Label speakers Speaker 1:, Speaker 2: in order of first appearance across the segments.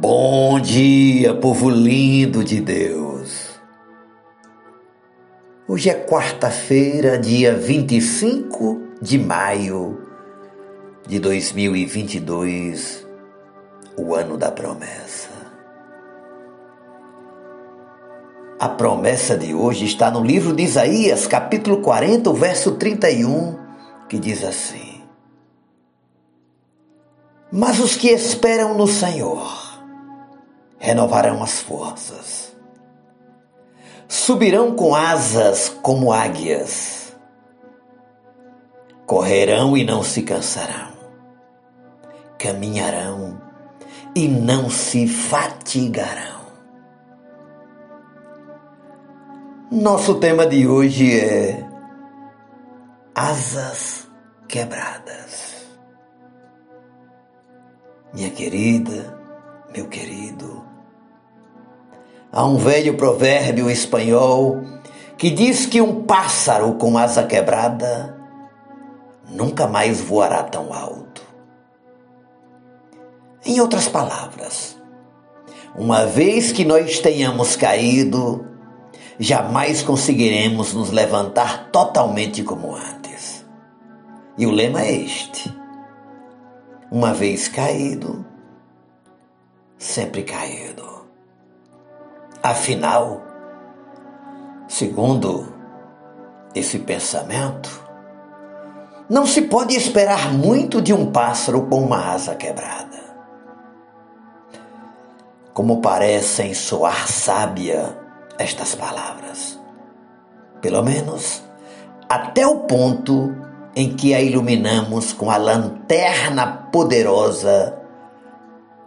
Speaker 1: Bom dia, povo lindo de Deus. Hoje é quarta-feira, dia 25 de maio de 2022, o ano da promessa. A promessa de hoje está no livro de Isaías, capítulo 40, verso 31, que diz assim: Mas os que esperam no Senhor, renovarão as forças. Subirão com asas como águias. Correrão e não se cansarão. Caminharão e não se fatigarão. Nosso tema de hoje é asas quebradas. Minha querida, meu querido, Há um velho provérbio espanhol que diz que um pássaro com asa quebrada nunca mais voará tão alto. Em outras palavras, uma vez que nós tenhamos caído, jamais conseguiremos nos levantar totalmente como antes. E o lema é este: uma vez caído, sempre caído. Afinal, segundo esse pensamento, não se pode esperar muito de um pássaro com uma asa quebrada. Como parecem soar sábia estas palavras, pelo menos até o ponto em que a iluminamos com a lanterna poderosa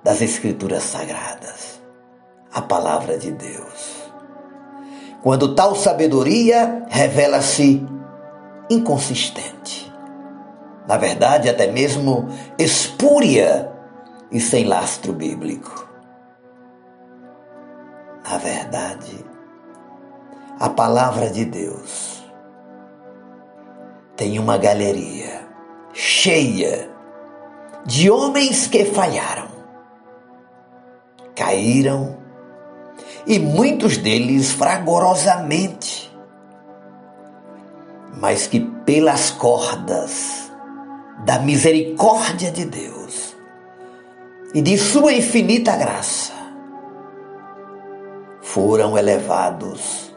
Speaker 1: das Escrituras Sagradas a palavra de Deus. Quando tal sabedoria revela-se inconsistente, na verdade, até mesmo espúria e sem lastro bíblico. Na verdade, a palavra de Deus tem uma galeria cheia de homens que falharam, caíram e muitos deles fragorosamente, mas que pelas cordas da misericórdia de Deus e de Sua infinita graça foram elevados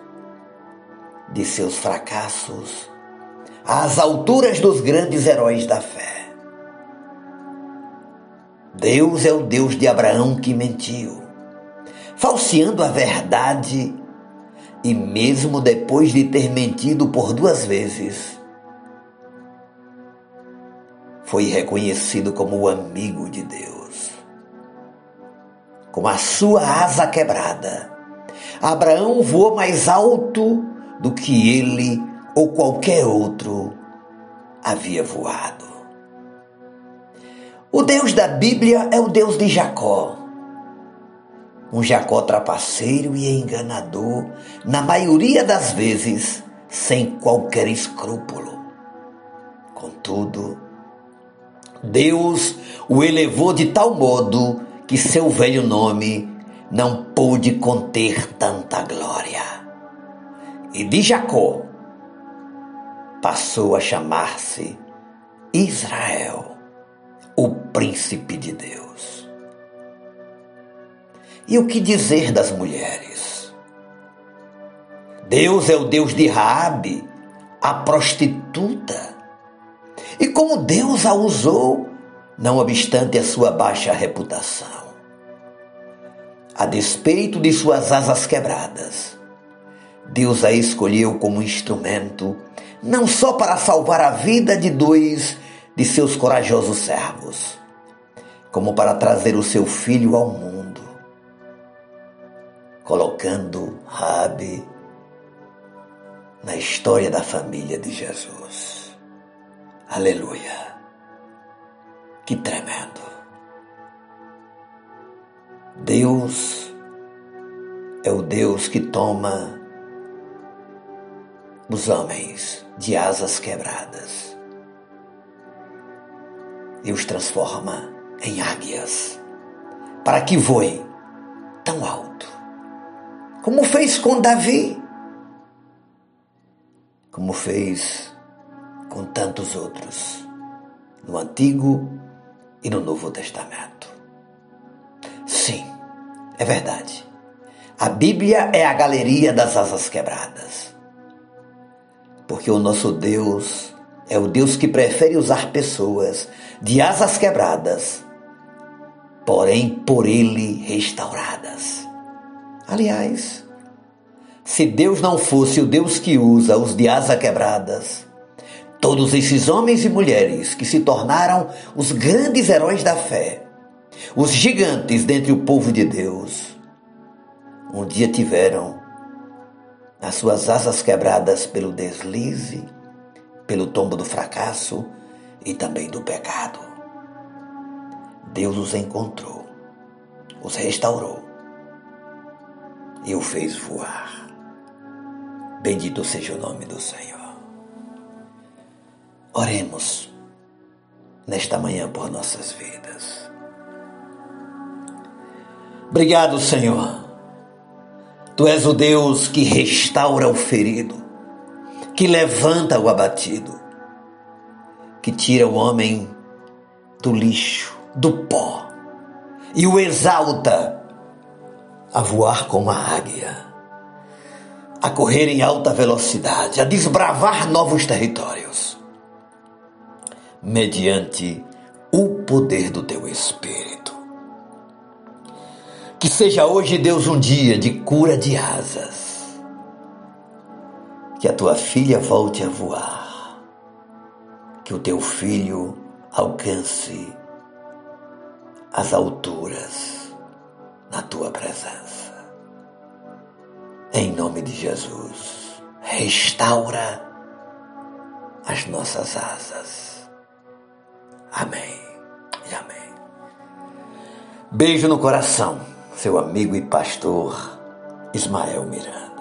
Speaker 1: de seus fracassos às alturas dos grandes heróis da fé. Deus é o Deus de Abraão que mentiu falseando a verdade e mesmo depois de ter mentido por duas vezes, foi reconhecido como o amigo de Deus. Com a sua asa quebrada, Abraão voou mais alto do que ele ou qualquer outro havia voado. O Deus da Bíblia é o Deus de Jacó um Jacó trapaceiro e enganador, na maioria das vezes sem qualquer escrúpulo. Contudo, Deus o elevou de tal modo que seu velho nome não pôde conter tanta glória. E de Jacó passou a chamar-se Israel, o príncipe de Deus. E o que dizer das mulheres? Deus é o Deus de Raabe, a prostituta. E como Deus a usou, não obstante a sua baixa reputação. A despeito de suas asas quebradas, Deus a escolheu como instrumento não só para salvar a vida de dois de seus corajosos servos, como para trazer o seu filho ao mundo colocando Rabi na história da família de Jesus. Aleluia. Que tremendo. Deus é o Deus que toma os homens de asas quebradas e os transforma em águias para que voe tão alto, como fez com Davi, como fez com tantos outros no Antigo e no Novo Testamento. Sim, é verdade. A Bíblia é a galeria das asas quebradas. Porque o nosso Deus é o Deus que prefere usar pessoas de asas quebradas, porém por Ele restauradas. Aliás, se Deus não fosse o Deus que usa os de asas quebradas, todos esses homens e mulheres que se tornaram os grandes heróis da fé, os gigantes dentre o povo de Deus, um dia tiveram as suas asas quebradas pelo deslize, pelo tombo do fracasso e também do pecado. Deus os encontrou, os restaurou e o fez voar. Bendito seja o nome do Senhor. Oremos nesta manhã por nossas vidas. Obrigado, Senhor Tu és o Deus que restaura o ferido, que levanta o abatido, que tira o homem do lixo, do pó e o exalta a voar como a águia, a correr em alta velocidade, a desbravar novos territórios, mediante o poder do teu Espírito. Que seja hoje, Deus, um dia de cura de asas. Que a tua filha volte a voar. Que o teu filho alcance as alturas na tua presença. Em nome de Jesus, restaura as nossas asas. Amém e amém. Beijo no coração seu amigo e pastor Ismael Miranda.